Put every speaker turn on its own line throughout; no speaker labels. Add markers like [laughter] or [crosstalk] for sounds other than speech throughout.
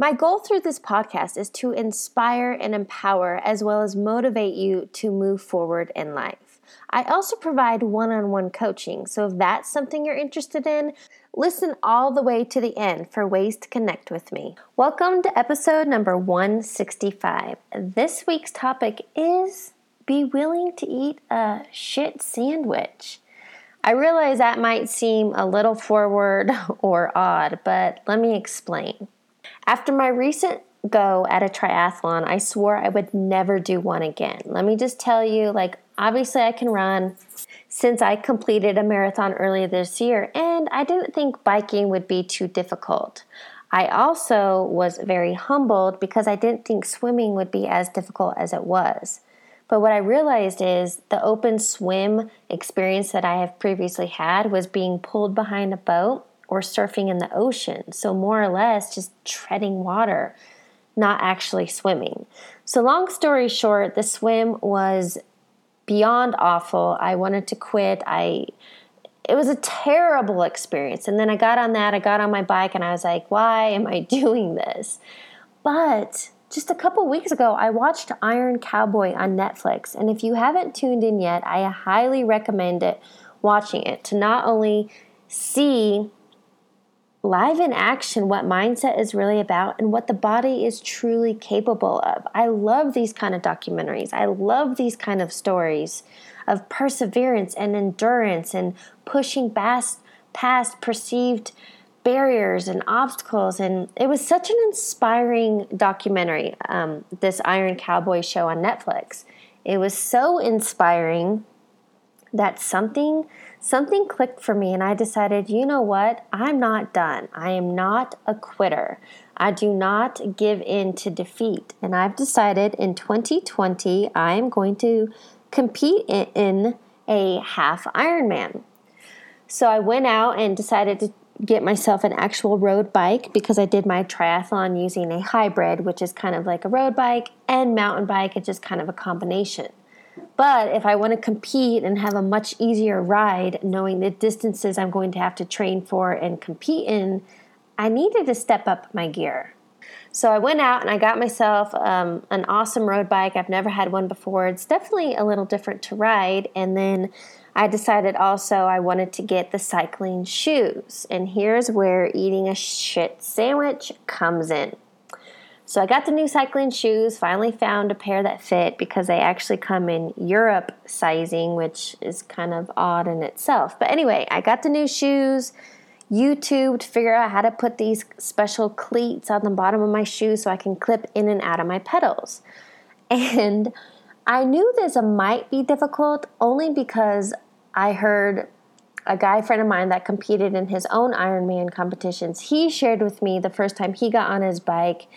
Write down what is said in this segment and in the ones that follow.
My goal through this podcast is to inspire and empower as well as motivate you to move forward in life. I also provide one on one coaching, so if that's something you're interested in, listen all the way to the end for ways to connect with me. Welcome to episode number 165. This week's topic is be willing to eat a shit sandwich. I realize that might seem a little forward [laughs] or odd, but let me explain. After my recent go at a triathlon, I swore I would never do one again. Let me just tell you like, obviously, I can run since I completed a marathon earlier this year, and I didn't think biking would be too difficult. I also was very humbled because I didn't think swimming would be as difficult as it was. But what I realized is the open swim experience that I have previously had was being pulled behind a boat or surfing in the ocean. So, more or less, just treading water, not actually swimming. So, long story short, the swim was beyond awful. I wanted to quit. I it was a terrible experience. And then I got on that, I got on my bike and I was like, why am I [laughs] doing this? But just a couple weeks ago, I watched Iron Cowboy on Netflix. And if you haven't tuned in yet, I highly recommend it watching it to not only see live in action what mindset is really about and what the body is truly capable of. I love these kind of documentaries. I love these kind of stories of perseverance and endurance and pushing past past perceived barriers and obstacles. And it was such an inspiring documentary, um, this Iron Cowboy show on Netflix. It was so inspiring that something something clicked for me and I decided, you know what? I'm not done. I am not a quitter. I do not give in to defeat. And I've decided in 2020 I'm going to compete in a half Ironman. So I went out and decided to get myself an actual road bike because I did my triathlon using a hybrid, which is kind of like a road bike and mountain bike. It's just kind of a combination. But if I want to compete and have a much easier ride, knowing the distances I'm going to have to train for and compete in, I needed to step up my gear. So I went out and I got myself um, an awesome road bike. I've never had one before. It's definitely a little different to ride. And then I decided also I wanted to get the cycling shoes. And here's where eating a shit sandwich comes in. So I got the new cycling shoes, finally found a pair that fit because they actually come in Europe sizing, which is kind of odd in itself. But anyway, I got the new shoes, YouTube to figure out how to put these special cleats on the bottom of my shoes so I can clip in and out of my pedals. [laughs] And I knew this might be difficult only because I heard a guy friend of mine that competed in his own Ironman competitions. He shared with me the first time he got on his bike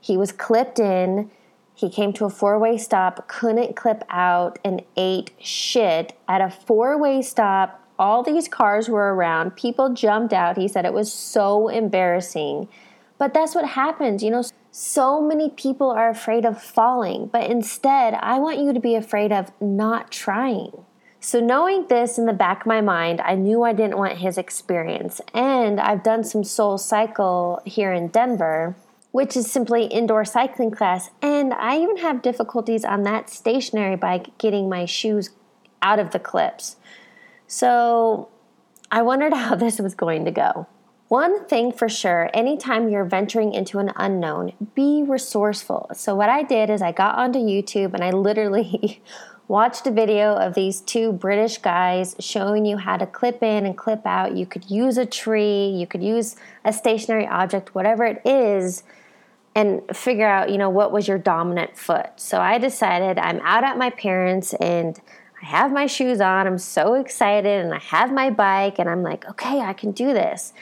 he was clipped in. He came to a four way stop, couldn't clip out, and ate shit at a four way stop. All these cars were around. People jumped out. He said it was so embarrassing. But that's what happens. You know, so many people are afraid of falling, but instead, I want you to be afraid of not trying. So, knowing this in the back of my mind, I knew I didn't want his experience. And I've done some soul cycle here in Denver which is simply indoor cycling class. And I even have difficulties on that stationary bike getting my shoes out of the clips. So I wondered [laughs] how this was going to go. One thing for sure, anytime you're venturing into an unknown, be resourceful. So, what I did is I got onto YouTube and I literally [laughs] watched a video of these two British guys showing you how to clip in and clip out. You could use a tree, you could use a stationary object, whatever it is, and figure out, you know, what was your dominant foot. So I decided I'm out at my parents' and I have my shoes on. I'm so excited and I have my bike and I'm like, okay, I can do this.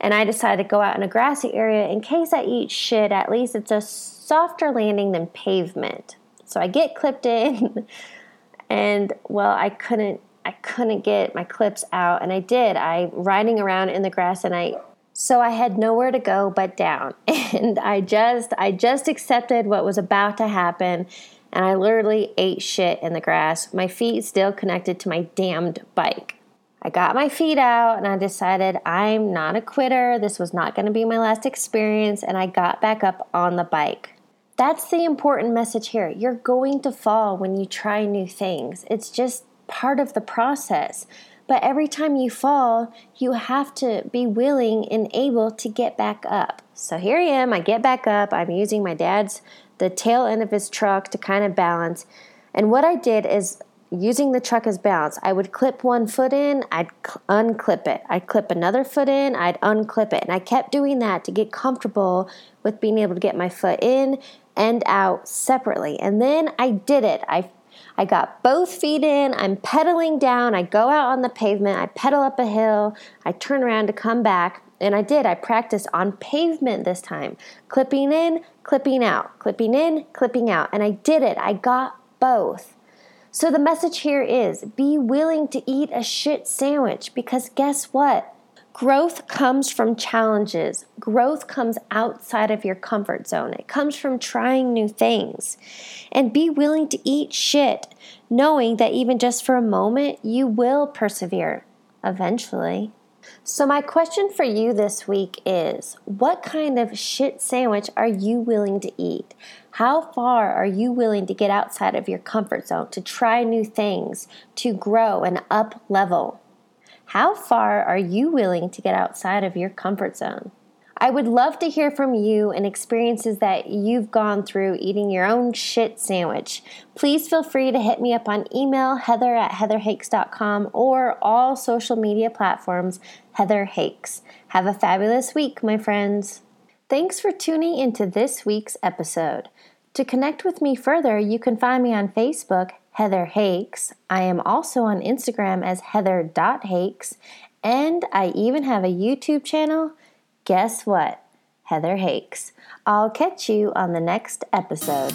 And I decided to go out in a grassy area in case I eat shit, at least it's a softer landing than pavement. So I get clipped in, [laughs] and well, I couldn't. I couldn't get my clips out, and I did. I riding around in the grass, and I so I had nowhere to go but down. [laughs] And I just I just accepted what was about to happen and I literally ate shit in the grass. My feet still connected to my damned bike. I got my feet out and I decided I'm not a quitter. This was not going to be my last experience and I got back up on the bike. That's the important message here. You're going to fall when you try new things. It's just part of the process. But every time you fall, you have to be willing and able to get back up. So here I am, I get back up. I'm using my dad's, the tail end of his truck to kind of balance. And what I did is using the truck as balance, I would clip one foot in, I'd unclip it. I'd clip another foot in, I'd unclip it. And I kept doing that to get comfortable with being able to get my foot in and out separately. And then I did it. I I got both feet in, I'm pedaling down, I go out on the pavement, I pedal up a hill, I turn around to come back, and I did. I practiced on pavement this time, clipping in, clipping out, clipping in, clipping out, and I did it. I got both. So the message here is be willing to eat a shit sandwich because guess what? Growth comes from challenges. Growth comes outside of your comfort zone. It comes from trying new things. And be willing to eat shit, knowing that even just for a moment, you will persevere eventually. So, my question for you this week is what kind of shit sandwich are you willing to eat? How far are you willing to get outside of your comfort zone to try new things, to grow and up level? How far are you willing to get outside of your comfort zone? I would love to hear from you and experiences that you've gone through eating your own shit sandwich. Please feel free to hit me up on email, heather at heatherhakes.com, or all social media platforms, Heather Hakes. Have a fabulous week, my friends. Thanks for tuning into this week's episode. To connect with me further, you can find me on Facebook Heather Hakes. I am also on Instagram as heather.hakes, and I even have a YouTube channel. Guess what? Heather Hakes. I'll catch you on the next episode.